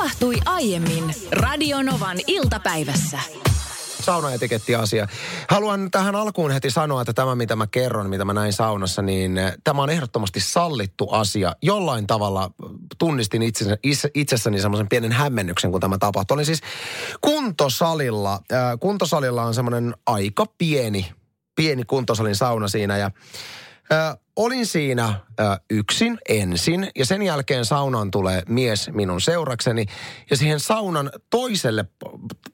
tapahtui aiemmin Radionovan iltapäivässä. saunaetiketti-asia. Haluan tähän alkuun heti sanoa, että tämä mitä mä kerron, mitä mä näin saunassa, niin eh, tämä on ehdottomasti sallittu asia. Jollain tavalla tunnistin itsensä, itsessäni semmoisen pienen hämmennyksen, kun tämä tapahtui. Olin siis kuntosalilla. Äh, kuntosalilla on semmoinen aika pieni, pieni kuntosalin sauna siinä ja olin siinä ö, yksin ensin ja sen jälkeen saunaan tulee mies minun seurakseni ja siihen saunan toiselle,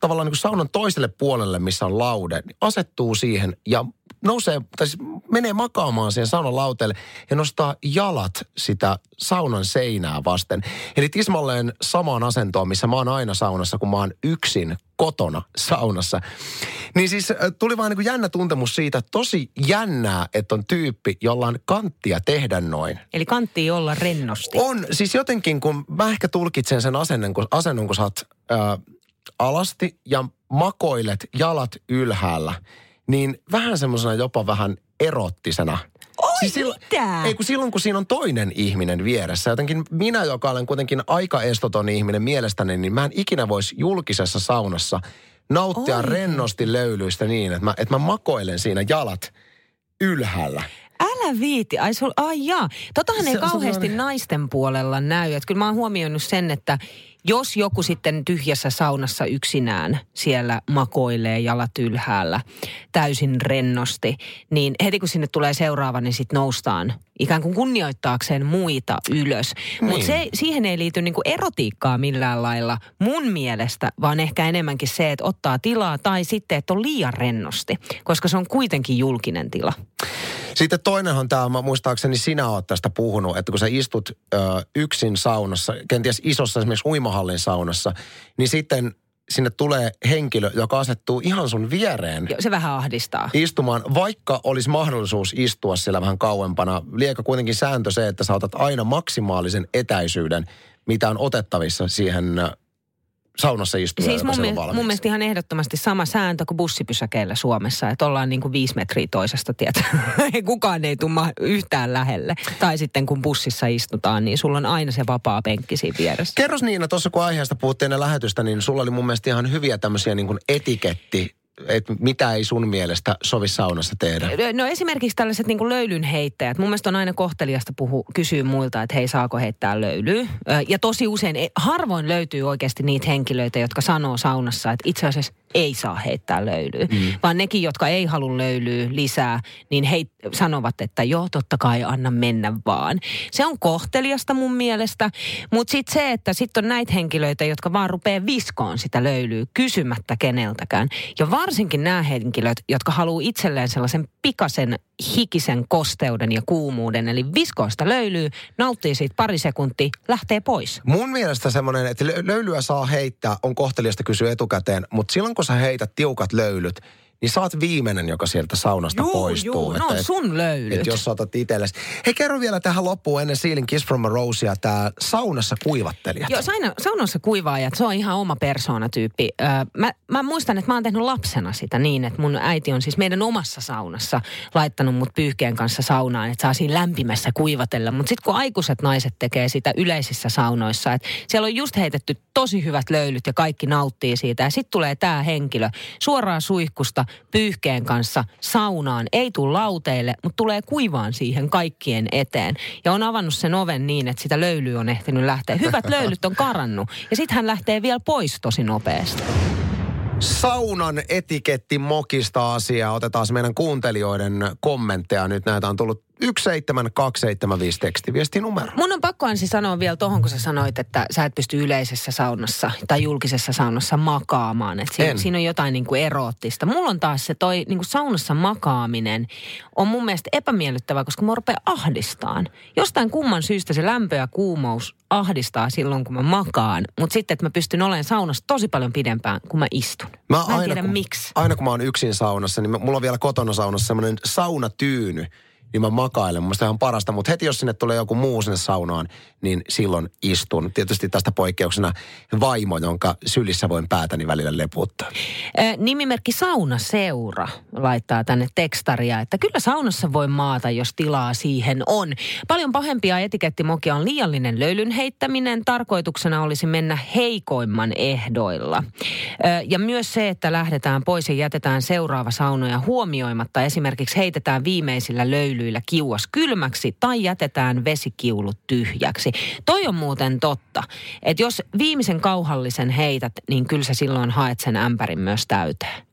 tavallaan niin kuin saunan toiselle puolelle, missä on laude, niin asettuu siihen ja nousee, tai siis menee makaamaan siihen saunan lauteelle ja nostaa jalat sitä saunan seinää vasten. Eli tismalleen samaan asentoon, missä mä oon aina saunassa, kun mä oon yksin kotona saunassa. Niin siis äh, tuli vaan niin kuin jännä tuntemus siitä, tosi jännää, että on tyyppi, jolla on kanttia tehdä noin. Eli kantti olla rennosti. On, siis jotenkin kun mä ehkä tulkitsen sen asennon, kun, asennon, kun sä oot ää, alasti ja makoilet jalat ylhäällä, niin vähän semmoisena jopa vähän erottisena. Oi, Siis silloin, mitä? ei kun silloin, kun siinä on toinen ihminen vieressä. Jotenkin minä, joka olen kuitenkin aika estoton ihminen mielestäni, niin mä en ikinä voisi julkisessa saunassa nauttia Oi. rennosti löylyistä niin, että mä, että mä makoilen siinä jalat ylhäällä. Älä viiti. Ai, sul, ai jaa. Totahan Se ei kauheasti sellainen- naisten puolella näy. Et kyllä mä oon huomioinut sen, että jos joku sitten tyhjässä saunassa yksinään siellä makoilee jalat ylhäällä täysin rennosti, niin heti kun sinne tulee seuraava, niin sitten noustaan ikään kuin kunnioittaakseen muita ylös. Niin. Mutta se, siihen ei liity niinku erotiikkaa millään lailla mun mielestä, vaan ehkä enemmänkin se, että ottaa tilaa tai sitten, että on liian rennosti, koska se on kuitenkin julkinen tila. Sitten toinenhan tämä, mä muistaakseni sinä oot tästä puhunut, että kun sä istut ö, yksin saunassa, kenties isossa esimerkiksi uimahallin saunassa, niin sitten sinne tulee henkilö, joka asettuu ihan sun viereen Jo, se vähän ahdistaa. istumaan, vaikka olisi mahdollisuus istua siellä vähän kauempana. Lieka kuitenkin sääntö se, että sä otat aina maksimaalisen etäisyyden, mitä on otettavissa siihen saunassa istujalle, Siis mun, valmiiksi. mun mielestä ihan ehdottomasti sama sääntö kuin bussipysäkeillä Suomessa, että ollaan niin kuin viisi metriä toisesta tietä. Kukaan ei tule ma- yhtään lähelle. Tai sitten kun bussissa istutaan, niin sulla on aina se vapaa penkki siinä vieressä. Kerros Niina, tuossa kun aiheesta puhuttiin ennen lähetystä, niin sulla oli mun mielestä ihan hyviä tämmöisiä niin kuin etiketti, että mitä ei sun mielestä sovi saunassa tehdä. No esimerkiksi tällaiset niin kuin löylyn heittäjät. Mun mielestä on aina kohteliasta puhu, kysyä muilta, että hei saako heittää löylyä. Ja tosi usein, e- harvoin löytyy oikeasti niitä henkilöitä, jotka sanoo saunassa, että itse asiassa ei saa heittää löylyä. Mm. Vaan nekin, jotka ei halua löylyä lisää, niin he sanovat, että joo, totta kai anna mennä vaan. Se on kohteliasta mun mielestä. Mutta sitten se, että sitten on näitä henkilöitä, jotka vaan rupeaa viskoon sitä löylyä kysymättä keneltäkään. Ja varsinkin nämä henkilöt, jotka haluaa itselleen sellaisen pikaisen hikisen kosteuden ja kuumuuden. Eli viskoo sitä löylyä, nauttii siitä pari sekuntia, lähtee pois. Mun mielestä semmoinen, että lö- löylyä saa heittää, on kohteliasta kysyä etukäteen, mutta silloin kun sä heität tiukat löylyt, niin sä oot viimeinen, joka sieltä saunasta Juu, poistuu. juu, no on sun löylyt. Että jos sä otat itsellesi. Hei, kerro vielä tähän loppuun ennen Sealin Kiss from a Rosea, tää saunassa kuivattelijat. Joo, sauna, saunassa kuivaajat, se on ihan oma persoonatyyppi. Öö, mä, mä muistan, että mä oon tehnyt lapsena sitä niin, että mun äiti on siis meidän omassa saunassa laittanut mut pyyhkeen kanssa saunaan, että saa siinä lämpimässä kuivatella. Mutta sitten kun aikuiset naiset tekee sitä yleisissä saunoissa, että siellä on just heitetty tosi hyvät löylyt ja kaikki nauttii siitä. Ja sitten tulee tämä henkilö suoraan suihkusta pyyhkeen kanssa saunaan. Ei tule lauteille, mutta tulee kuivaan siihen kaikkien eteen. Ja on avannut sen oven niin, että sitä löylyä on ehtinyt lähteä. Hyvät löylyt on karannut. Ja sitten hän lähtee vielä pois tosi nopeasti. Saunan etiketti mokista asiaa. Otetaan meidän kuuntelijoiden kommentteja. Nyt näitä on tullut 17275 tekstiviestinumero. Mun on pakko Ansi sanoa vielä tuohon, kun sä sanoit, että sä et pysty yleisessä saunassa tai julkisessa saunassa makaamaan. Että siinä, En. siinä on jotain niin kuin eroottista. Mulla on taas se toi niin kuin saunassa makaaminen on mun mielestä epämiellyttävää, koska mä rupean ahdistaan. Jostain kumman syystä se lämpö ja kuumous ahdistaa silloin, kun mä makaan. Mutta sitten, että mä pystyn olemaan saunassa tosi paljon pidempään, kun mä istun. Mä, en tiedä kun, miksi. Aina kun mä oon yksin saunassa, niin mulla on vielä kotona saunassa semmoinen saunatyyny. Niin mä makailen. Mun ihan parasta, mutta heti jos sinne tulee joku muu sinne saunaan, niin silloin istun. Tietysti tästä poikkeuksena vaimo, jonka sylissä voin päätäni välillä leputtaa. Nimimerkki Saunaseura laittaa tänne tekstaria, että kyllä saunassa voi maata, jos tilaa siihen on. Paljon pahempia etikettimokia on liiallinen löylyn heittäminen. Tarkoituksena olisi mennä heikoimman ehdoilla. Ja myös se, että lähdetään pois ja jätetään seuraava saunoja huomioimatta. Esimerkiksi heitetään viimeisillä löylyillä kiuas kylmäksi tai jätetään vesikiulut tyhjäksi. Toi on muuten totta, että jos viimeisen kauhallisen heität, niin kyllä sä silloin haet sen ämpärin myös täyteen.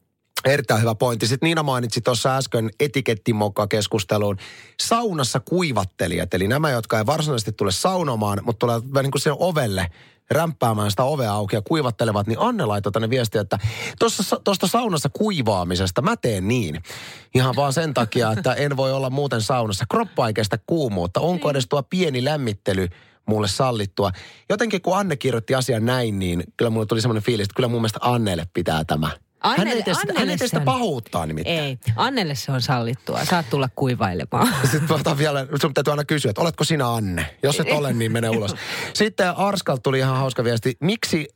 Erittäin hyvä pointti. Sitten Niina mainitsi tuossa äsken etikettimokka-keskusteluun saunassa kuivattelijat, eli nämä, jotka ei varsinaisesti tule saunomaan, mutta tulee niin kuin sen ovelle rämpäämään sitä ovea auki ja kuivattelevat, niin Anne laittoi tänne viestiä, että tuosta saunassa kuivaamisesta mä teen niin. Ihan vaan sen takia, että en voi olla muuten saunassa. Kroppa ei kuumuutta. Onko edes tuo pieni lämmittely mulle sallittua. Jotenkin kun Anne kirjoitti asian näin, niin kyllä mulle tuli semmoinen fiilis, että kyllä mun mielestä Annelle pitää tämä Annelle, hän ei tee, sitä, hän ei tee sitä pahuuttaa nimittäin. Ei, Annelle se on sallittua. Saat tulla kuivailemaan. Sitten otan vielä, sun täytyy aina kysyä, että oletko sinä Anne? Jos et ole, niin mene ulos. Sitten Arskalta tuli ihan hauska viesti. Miksi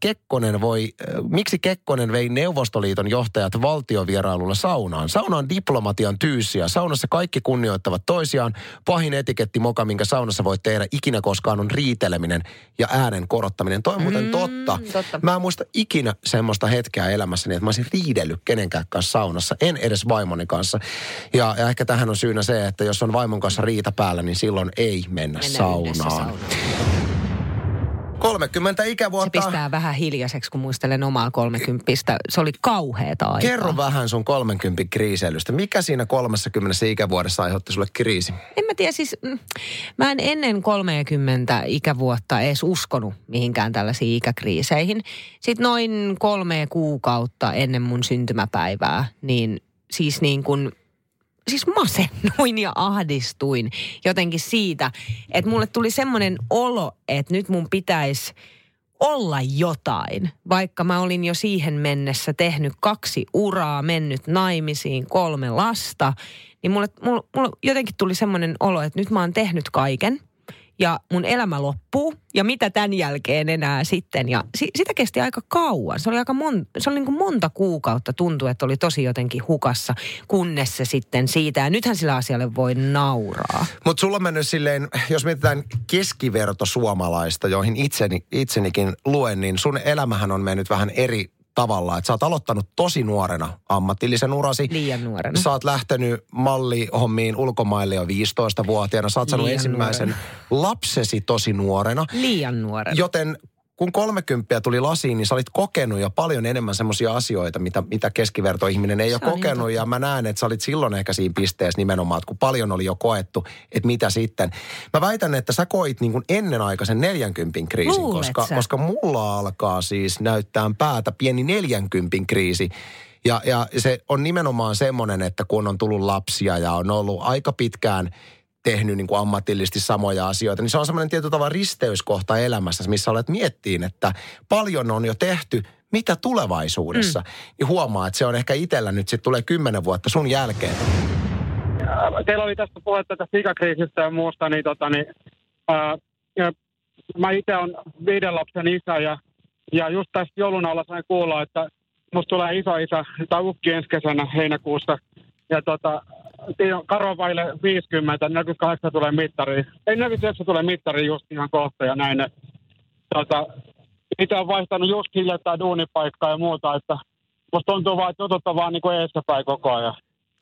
Kekkonen voi, miksi Kekkonen vei Neuvostoliiton johtajat valtiovierailulla saunaan? Sauna on diplomatian tyyssiä. Saunassa kaikki kunnioittavat toisiaan. Pahin etiketti moka, minkä saunassa voi tehdä ikinä koskaan on riiteleminen ja äänen korottaminen. Toi on muuten mm, totta. totta. Mä en muista ikinä semmoista hetkeä elämässäni, että mä olisin riidellyt kenenkään kanssa saunassa. En edes vaimoni kanssa. Ja, ja ehkä tähän on syynä se, että jos on vaimon kanssa riita päällä, niin silloin ei mennä, mennä saunaan. saunaan. 30 ikävuotta. Se pistää vähän hiljaiseksi, kun muistelen omaa 30. Se oli kauheeta aikaa. Kerro vähän sun 30 kriiseilystä. Mikä siinä 30 ikävuodessa aiheutti sulle kriisi? En mä tiedä, siis mm, mä en ennen 30 ikävuotta edes uskonut mihinkään tällaisiin ikäkriiseihin. Sitten noin kolme kuukautta ennen mun syntymäpäivää, niin siis niin kuin siis masennuin ja ahdistuin jotenkin siitä, että mulle tuli semmoinen olo, että nyt mun pitäisi olla jotain, vaikka mä olin jo siihen mennessä tehnyt kaksi uraa, mennyt naimisiin, kolme lasta, niin mulle, mulle, mulle jotenkin tuli semmoinen olo, että nyt mä oon tehnyt kaiken – ja mun elämä loppuu ja mitä tämän jälkeen enää sitten. Ja si- sitä kesti aika kauan. Se oli aika mon- se oli niin kuin monta kuukautta tuntui, että oli tosi jotenkin hukassa, kunnes se sitten siitä. Ja nythän sillä asialle voi nauraa. Mutta sulla on mennyt silleen, jos mietitään keskiverto suomalaista, joihin itseni, itsenikin luen, niin sun elämähän on mennyt vähän eri tavalla. Että sä oot aloittanut tosi nuorena ammatillisen urasi. Liian nuorena. Sä oot lähtenyt mallihommiin ulkomaille jo 15-vuotiaana. Sä oot saanut Liian ensimmäisen nuorena. lapsesi tosi nuorena. Liian nuorena. Joten kun kolmekymppiä tuli lasiin, niin sä olit kokenut jo paljon enemmän semmoisia asioita, mitä, mitä keskivertoihminen ei se ole kokenut. Niin ja mä näen, että sä olit silloin ehkä siinä pisteessä nimenomaan, että kun paljon oli jo koettu, että mitä sitten. Mä väitän, että sä koit niin kuin ennenaikaisen 40 kriisin, koska, koska mulla alkaa siis näyttää päätä pieni 40 kriisi. Ja, ja se on nimenomaan semmoinen, että kun on tullut lapsia ja on ollut aika pitkään – tehnyt niin kuin ammatillisesti samoja asioita, niin se on semmoinen tietyllä tavalla risteyskohta elämässä, missä olet miettiin, että paljon on jo tehty, mitä tulevaisuudessa. Mm. Niin huomaa, että se on ehkä itsellä nyt sitten tulee kymmenen vuotta sun jälkeen. Teillä oli tästä puhetta tästä ikäkriisistä ja muusta, niin, tota, niin ää, ja mä itse on viiden lapsen isä ja, ja just tästä joulun alla sain kuulla, että musta tulee iso isä tai ukki ensi kesänä heinäkuussa. Ja tota, Karo vaille 50, 48 tulee mittari. Ei 49 tulee mittari just ihan kohta ja näin. Tota, itse on vaihtanut just hiljattain duunipaikkaa ja muuta, että musta tuntuu vaan, että jutut on vaan niin kuin eessäpäin koko ajan.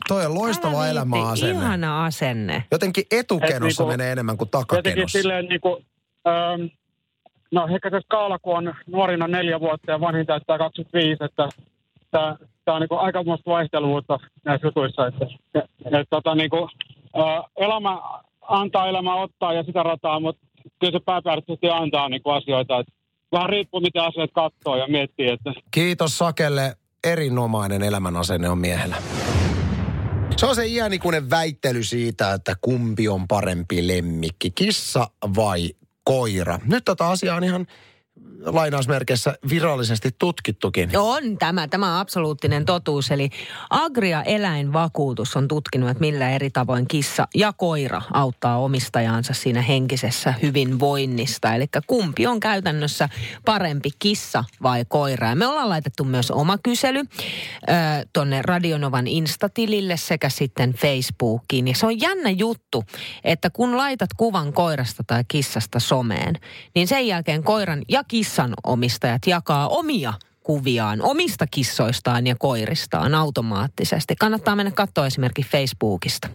Toi on loistava elämä asenne. Ihana asenne. Jotenkin etukenossa niinku, menee enemmän kuin takakenossa. Jotenkin silleen niinku, ähm, no ehkä se skaala, kun on nuorina neljä vuotta ja vanhin täyttää 25, että tämä tämä on niin aikamoista vaihteluvuutta näissä jutuissa. Että, et, et, tota, niin kuin, ä, elämä antaa elämä ottaa ja sitä rataa, mutta kyllä se pääpääräisesti antaa niin kuin asioita. Et, vähän riippuu, miten asiat katsoo ja miettii. Että... Kiitos Sakelle. Erinomainen elämänasenne on miehellä. Se on se iänikuinen väittely siitä, että kumpi on parempi lemmikki, kissa vai koira. Nyt tota asiaa on ihan lainausmerkeissä virallisesti tutkittukin. On tämä, tämä on absoluuttinen totuus. Eli Agria Eläinvakuutus on tutkinut, että millä eri tavoin kissa ja koira auttaa omistajaansa siinä henkisessä hyvinvoinnista. Eli kumpi on käytännössä parempi kissa vai koira. Ja me ollaan laitettu myös oma kysely äh, tuonne Radionovan Instatilille sekä sitten Facebookiin. Ja se on jännä juttu, että kun laitat kuvan koirasta tai kissasta someen, niin sen jälkeen koiran ja kissan omistajat jakaa omia kuviaan omista kissoistaan ja koiristaan automaattisesti. Kannattaa mennä katsoa esimerkiksi Facebookista.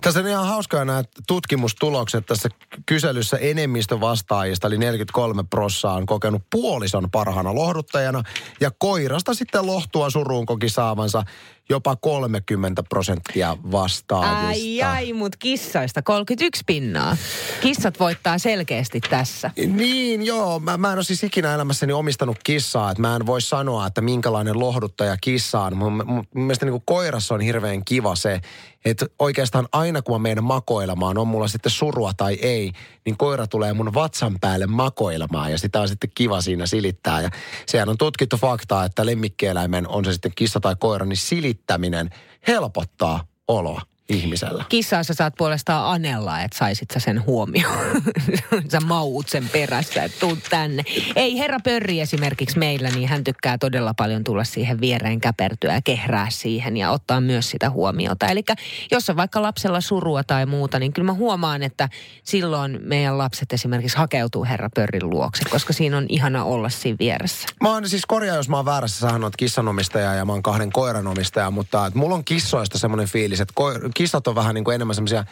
Tässä on ihan hauskaa nämä tutkimustulokset. Tässä kyselyssä enemmistö vastaajista, eli 43 prossaa, on kokenut puolison parhaana lohduttajana. Ja koirasta sitten lohtua suruun koki saavansa jopa 30 prosenttia vastaajista. Ai ai, mutta kissoista 31 pinnaa. Kissat voittaa selkeästi tässä. Niin, joo. Mä, mä en ole siis ikinä elämässäni omistanut kissaa, että mä en voi sanoa, että minkälainen lohduttaja kissa on. Mun, mun, mun mielestä niin koirassa on hirveän kiva se, että oikeastaan aina kun mä menen makoilemaan, on mulla sitten surua tai ei, niin koira tulee mun vatsan päälle makoilemaan ja sitä on sitten kiva siinä silittää. Ja sehän on tutkittu faktaa, että lemmikkieläimen, on se sitten kissa tai koira, niin silittäminen helpottaa oloa ihmisellä. Kissaa sä saat puolestaan anella, että saisit sä sen huomioon. sä mauut sen perässä, että tuu tänne. Ei, herra Pörri esimerkiksi meillä, niin hän tykkää todella paljon tulla siihen viereen käpertyä ja kehrää siihen ja ottaa myös sitä huomiota. Eli jos on vaikka lapsella surua tai muuta, niin kyllä mä huomaan, että silloin meidän lapset esimerkiksi hakeutuu herra Pörrin luokse, koska siinä on ihana olla siinä vieressä. Mä oon siis korjaa, jos mä oon väärässä, sähän oot kissanomistaja ja mä oon kahden koiran omistaja, mutta että mulla on kissoista semmoinen fiilis, että koir- kissat on vähän niin kuin enemmän semmoisia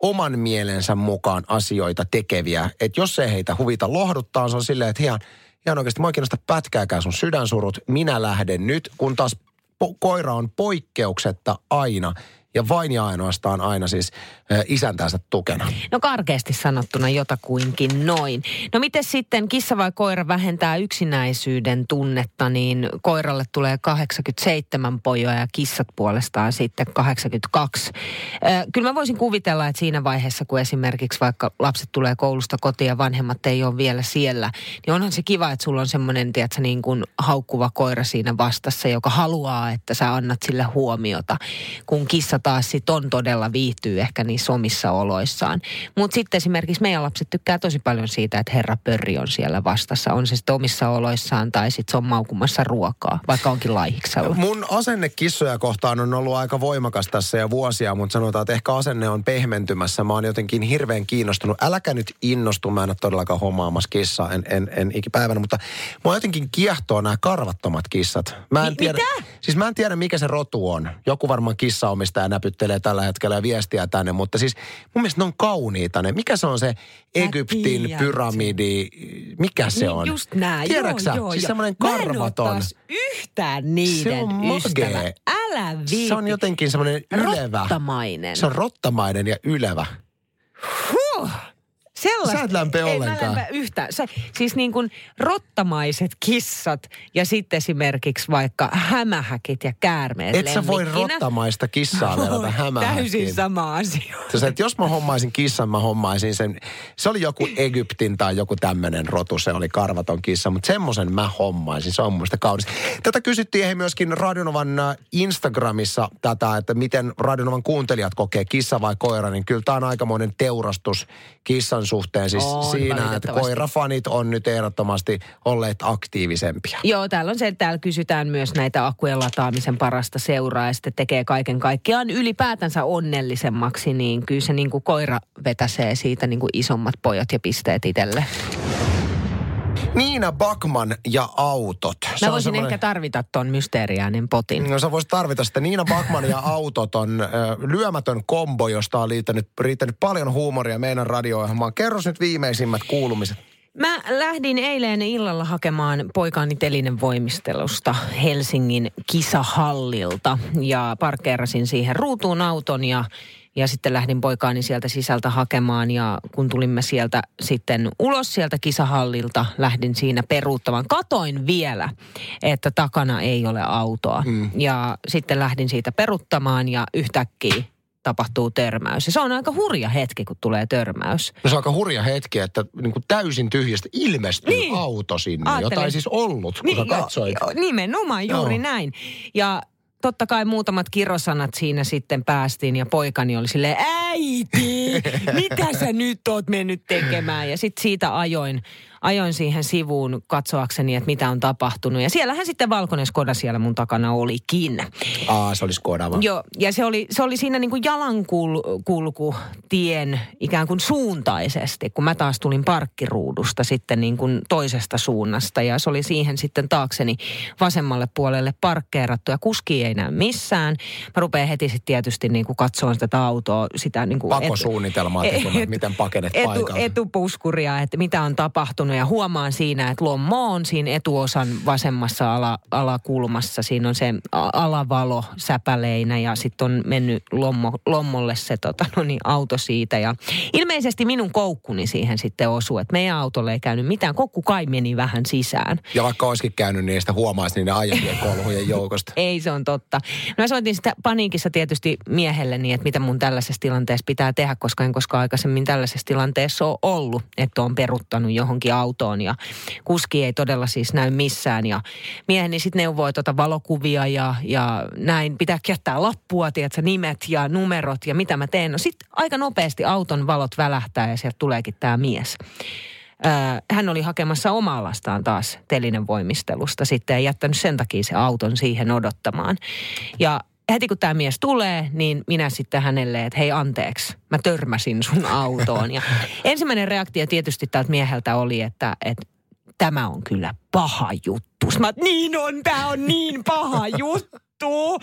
oman mielensä mukaan asioita tekeviä. Että jos ei heitä huvita lohduttaa, se on silleen, että ihan, ihan oikeasti, mä kiinnosta pätkääkään sun sydänsurut, minä lähden nyt, kun taas po- koira on poikkeuksetta aina ja vain ja ainoastaan aina siis isäntänsä tukena. No karkeasti sanottuna jotakuinkin noin. No miten sitten kissa vai koira vähentää yksinäisyyden tunnetta, niin koiralle tulee 87 pojoa ja kissat puolestaan sitten 82. Ö, kyllä mä voisin kuvitella, että siinä vaiheessa, kun esimerkiksi vaikka lapset tulee koulusta kotiin ja vanhemmat ei ole vielä siellä, niin onhan se kiva, että sulla on semmoinen, tiedätkö, niin kuin haukkuva koira siinä vastassa, joka haluaa, että sä annat sille huomiota, kun kissa taas sit on todella viihtyy ehkä niissä omissa oloissaan. Mutta sitten esimerkiksi meidän lapset tykkää tosi paljon siitä, että herra Pörri on siellä vastassa. On se sitten omissa oloissaan tai sitten se on maukumassa ruokaa, vaikka onkin laihiksella. Mun asenne kissoja kohtaan on ollut aika voimakas tässä jo vuosia, mutta sanotaan, että ehkä asenne on pehmentymässä. Mä oon jotenkin hirveän kiinnostunut. Äläkä nyt innostu, mä en ole todellakaan hommaamassa kissaa, en, en, en ikipäivänä, mutta mua jotenkin kiehtoo nämä karvattomat kissat. Mä en tiedä, mitä? Siis mä en tiedä, mikä se rotu on. Joku varmaan kissaomistaja näpyttelee tällä hetkellä ja viestiä tänne, mutta siis mun mielestä ne on kauniita ne. Mikä se on se Egyptin pyramidi? Mikä se Niin on? Just näin. Tiedätkö joo, joo, siis joo. semmoinen Mä karvaton. taas yhtään niiden Se on magee. ystävä. Älä viiti. Se on jotenkin semmoinen ylevä. Rottamainen. Se on rottamainen ja ylevä. Huh. Sellaista. Sä et lämpöä Ei, ollenkaan. Mä lämpää yhtään. Se, siis niin kuin rottamaiset kissat ja sitten esimerkiksi vaikka hämähäkit ja käärmeet Et sä voi rottamaista kissaa verrata hämähäkkiin. Täysin sama asia. Se, että jos mä hommaisin kissan, mä hommaisin sen. Se oli joku Egyptin tai joku tämmöinen rotu, se oli karvaton kissa, mutta semmoisen mä hommaisin. Se on mun mielestä kaunis. Tätä kysyttiin he myöskin Radionovan äh, Instagramissa tätä, että miten Radionovan kuuntelijat kokee kissa vai koira, niin kyllä tämä on aikamoinen teurastus kissan suhteen. Siis On, siinä, että koirafanit on nyt ehdottomasti olleet aktiivisempia. Joo, täällä on se, että täällä kysytään myös näitä akkujen lataamisen parasta seuraa ja sitten tekee kaiken kaikkiaan ylipäätänsä onnellisemmaksi, niin kyllä se niin kuin koira vetäsee siitä niin kuin isommat pojat ja pisteet itselle. Niina Bakman ja autot. Se Mä voisin semmoinen- ehkä tarvita ton mysteeriäänen potin. No sä voisit tarvita sitä. Niina Bakman ja autot on ö, lyömätön kombo, josta on liittänyt, riittänyt paljon huumoria meidän radio-ohjelmaan. Kerros nyt viimeisimmät kuulumiset. Mä lähdin eilen illalla hakemaan poikaani telinen voimistelusta Helsingin kisahallilta ja parkkeerasin siihen ruutuun auton ja ja sitten lähdin poikaani sieltä sisältä hakemaan ja kun tulimme sieltä sitten ulos sieltä kisahallilta, lähdin siinä peruuttamaan. Katoin vielä, että takana ei ole autoa. Mm. Ja sitten lähdin siitä peruuttamaan ja yhtäkkiä tapahtuu törmäys. Ja se on aika hurja hetki, kun tulee törmäys. No se on aika hurja hetki, että niin kuin täysin tyhjästä ilmestyy Niin. auto sinne, Ajattelin. jota ei siis ollut, kun sä joo, katsoit. joo, nimenomaan juuri Joo. näin. Ja totta kai muutamat kirosanat siinä sitten päästiin ja poikani oli silleen, äiti, mitä sä nyt oot mennyt tekemään? Ja sitten siitä ajoin, ajoin siihen sivuun katsoakseni, että mitä on tapahtunut. Ja siellähän sitten valkoinen Skoda siellä mun takana olikin. Aa, se oli Skoda vaan. Joo, ja se oli, se oli siinä niin kuin jalankulkutien ikään kuin suuntaisesti, kun mä taas tulin parkkiruudusta sitten niin kuin toisesta suunnasta. Ja se oli siihen sitten taakseni vasemmalle puolelle parkkeerattu ja kuski ei näy missään. Mä rupean heti sitten tietysti niin kuin katsomaan sitä autoa, sitä niin kuin Pakosuunnitelmaa tekemään, että miten pakenet etu, paikalta. etupuskuria, että mitä on tapahtunut ja huomaan siinä, että lommo on siinä etuosan vasemmassa ala, alakulmassa. Siinä on se alavalo säpäleinä ja sitten on mennyt lommo, lommolle se tota, no niin, auto siitä. Ja ilmeisesti minun koukkuni siihen sitten osui, että meidän autolle ei käynyt mitään. Koukku kai meni vähän sisään. Ja vaikka olisikin käynyt, niin sitä huomaisi niiden aiempien kolhujen joukosta. Ei, se on totta. Mä soitin sitä paniikissa tietysti miehelleni, että mitä mun tällaisessa tilanteessa pitää tehdä, koska en koskaan aikaisemmin tällaisessa tilanteessa ole ollut, että on peruttanut johonkin autoon ja kuski ei todella siis näy missään. Ja mieheni sitten neuvoi tuota valokuvia ja, ja näin, pitää jättää lappua, tiedätkö, nimet ja numerot ja mitä mä teen. No sitten aika nopeasti auton valot välähtää ja sieltä tuleekin tämä mies. Öö, hän oli hakemassa omaa lastaan taas telinen voimistelusta sitten ja jättänyt sen takia se auton siihen odottamaan. Ja heti kun tämä mies tulee, niin minä sitten hänelle, että hei anteeksi, mä törmäsin sun autoon. Ja ensimmäinen reaktio tietysti tältä mieheltä oli, että, että tämä on kyllä paha juttu. Mä, niin on, tämä on niin paha juttu.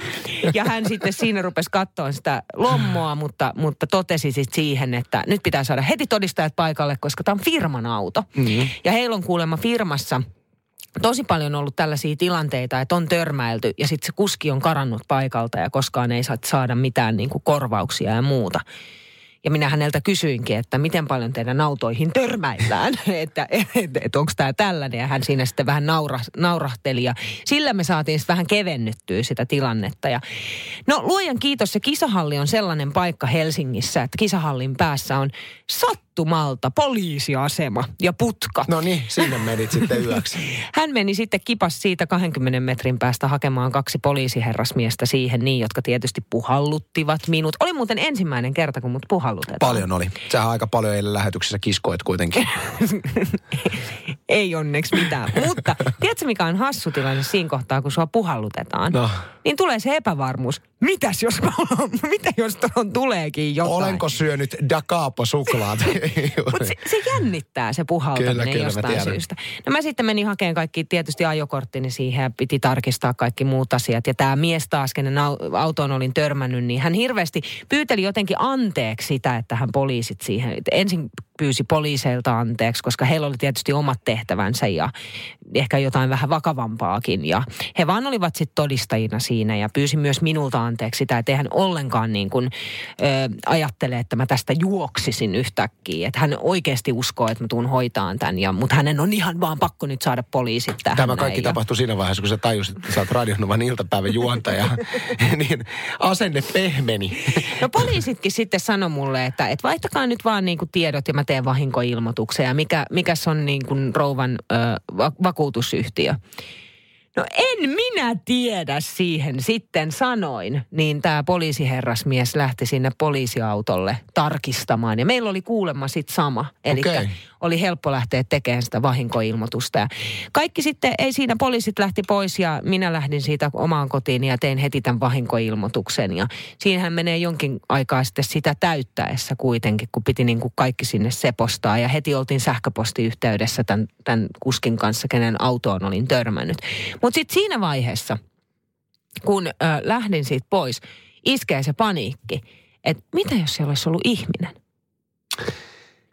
Ja hän sitten siinä rupesi katsoa sitä lommoa, mutta, mutta totesi sitten siihen, että nyt pitää saada heti todistajat paikalle, koska tämä on firman auto. Mm. Ja heillä on kuulemma firmassa tosi paljon ollut tällaisia tilanteita, että on törmäilty ja sitten se kuski on karannut paikalta ja koskaan ei saa saada mitään niin kuin korvauksia ja muuta. Ja minä häneltä kysyinkin, että miten paljon teidän autoihin törmäillään, että et, et, onko tämä tällainen. Ja hän siinä sitten vähän naura, naurahteli ja sillä me saatiin sitten vähän kevennyttyä sitä tilannetta. Ja, no luojan kiitos, se kisahalli on sellainen paikka Helsingissä, että kisahallin päässä on sattumalta poliisiasema ja putka. No niin, sinne menit sitten yöksi. Hän meni sitten kipas siitä 20 metrin päästä hakemaan kaksi poliisiherrasmiestä siihen niin, jotka tietysti puhalluttivat minut. Oli muuten ensimmäinen kerta, kun mut puhallutetaan. Paljon oli. Sähän aika paljon eilen lähetyksessä kiskoit kuitenkin. Ei onneksi mitään. Mutta tiedätkö mikä on hassu tilanne siinä kohtaa, kun sua puhallutetaan? No. Niin tulee se epävarmuus. Mitäs jos, mitä jos tuohon tuleekin jotain? Olenko syönyt Da Capo suklaat? Mutta se, se jännittää se puhaltaminen Kyllä, kyllä, jostain syystä. No mä sitten menin hakemaan kaikki tietysti ajokorttini siihen ja piti tarkistaa kaikki muut asiat. Ja tämä mies taas, kenen au- autoon olin törmännyt, niin hän hirveästi pyyteli jotenkin anteeksi sitä, että hän poliisit siihen. Ensin pyysi poliiseilta anteeksi, koska heillä oli tietysti omat tehtävänsä ja ehkä jotain vähän vakavampaakin. Ja he vaan olivat sitten todistajina siinä ja pyysi myös minulta anteeksi sitä, että ei hän ollenkaan niin kuin, ö, ajattele, että mä tästä juoksisin yhtäkkiä. Että hän oikeasti uskoo, että mä tuun hoitaan tämän, ja, mutta hänen on ihan vaan pakko nyt saada poliisit tähän. Tämä kaikki ja, tapahtui siinä vaiheessa, kun sä tajusit, että sä oot radionovan iltapäivän juontaja. niin asenne pehmeni. No poliisitkin sitten sanoi mulle, että, että vaihtakaa nyt vaan niin kuin tiedot ja mä teen vahinkoilmoituksen. Ja mikä, mikäs on niin kuin rouvan ö, va- vakuutusyhtiö. No en minä tiedä siihen sitten sanoin. Niin tämä poliisiherrasmies lähti sinne poliisiautolle tarkistamaan. Ja meillä oli kuulemma sitten sama. Eli Okei. oli helppo lähteä tekemään sitä vahinkoilmoitusta. Ja kaikki sitten, ei siinä poliisit lähti pois ja minä lähdin siitä omaan kotiin ja tein heti tämän vahinkoilmoituksen. Ja siinähän menee jonkin aikaa sitten sitä täyttäessä kuitenkin, kun piti niin kuin kaikki sinne sepostaa. Ja heti oltiin sähköpostiyhteydessä tämän, tämän kuskin kanssa, kenen autoon olin törmännyt. Mutta sitten siinä vaiheessa, kun ö, lähdin siitä pois, iskee se paniikki, että mitä jos siellä olisi ollut ihminen?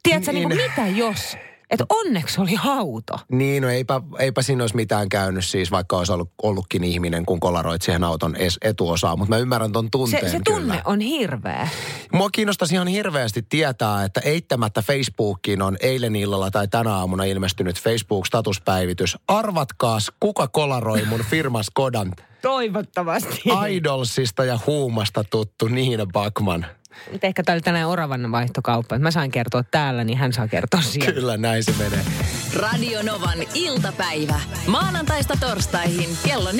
Tiedätkö, niin. Niin. niin mitä jos? Että onneksi oli auto. Niin, no eipä, eipä siinä olisi mitään käynyt siis, vaikka olisi ollut, ollutkin ihminen, kun kolaroit siihen auton es, etuosaan. Mutta mä ymmärrän ton tunteen Se, se tunne kyllä. on hirveä. Mua kiinnostaisi ihan hirveästi tietää, että eittämättä Facebookiin on eilen illalla tai tänä aamuna ilmestynyt Facebook-statuspäivitys. Arvatkaas, kuka kolaroi mun firman Skodan Toivottavasti. Idolsista ja huumasta tuttu Niina Bakman. Mutta ehkä tää oli tällainen oravan vaihtokauppa. Mä sain kertoa täällä, niin hän saa kertoa siellä. Kyllä näin se menee. Radio Novan iltapäivä. Maanantaista torstaihin kello 14.18.